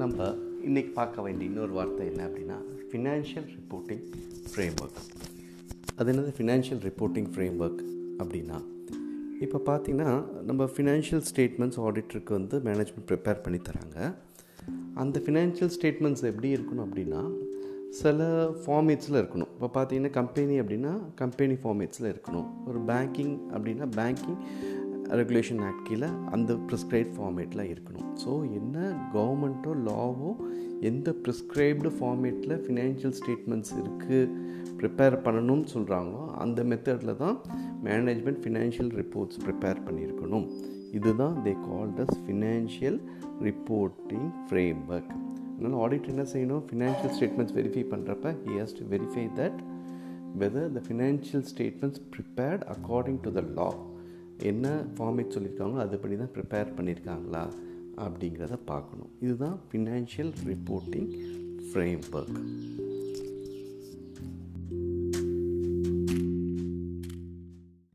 நம்ம இன்றைக்கி பார்க்க வேண்டிய இன்னொரு வார்த்தை என்ன அப்படின்னா ஃபினான்ஷியல் ரிப்போர்ட்டிங் ஃப்ரேம் ஒர்க் அது என்னது? ஃபினான்ஷியல் ரிப்போர்ட்டிங் ஃப்ரேம் ஒர்க் அப்படின்னா இப்போ பார்த்திங்கன்னா நம்ம ஃபினான்ஷியல் ஸ்டேட்மெண்ட்ஸ் ஆடிட்டருக்கு வந்து மேனேஜ்மெண்ட் ப்ரிப்பேர் பண்ணி தராங்க. அந்த ஃபினான்ஷியல் ஸ்டேட்மெண்ட்ஸ் எப்படி இருக்கணும் அப்படின்னா சில ஃபார்மேட்ஸில் இருக்கணும். இப்போ பார்த்தீங்கன்னா கம்பெனி அப்படின்னா கம்பெனி ஃபார்மேட்ஸில் இருக்கணும். ஒரு பேங்கிங் அப்படின்னா பேங்கிங் ரெகுலேஷன் ஆக்ட் கீழே அந்த ப்ரிஸ்கிரைப் ஃபார்மேட்டில் இருக்கணும். ஸோ என்ன கவர்மெண்ட்டோ லாவோ எந்த ப்ரிஸ்கிரைப்டு ஃபார்மேட்டில் ஃபினான்ஷியல் ஸ்டேட்மெண்ட்ஸ் இருக்குது ப்ரிப்பேர் பண்ணணும்னு சொல்கிறாங்களோ அந்த மெத்தடில் தான் மேனேஜ்மெண்ட் ஃபினான்ஷியல் ரிப்போர்ட்ஸ் ப்ரிப்பேர் பண்ணியிருக்கணும். இதுதான் they called as financial reporting framework அதனால் ஆடிட் என்ன செய்யணும்? ஃபினான்ஷியல் ஸ்டேட்மெண்ட்ஸ் வெரிஃபை பண்ணுறப்ப he has to verify that whether the financial statements prepared according to the law என்ன ஃபார்மேட் சொல்லியிருக்காங்களோ அதுபடி தான் ப்ரிப்பேர் பண்ணியிருக்காங்களா அப்படிங்கிறத பார்க்கணும். இதுதான் ஃபினான்ஷியல் ரிப்போர்ட்டிங் ஃப்ரேம் ஒர்க்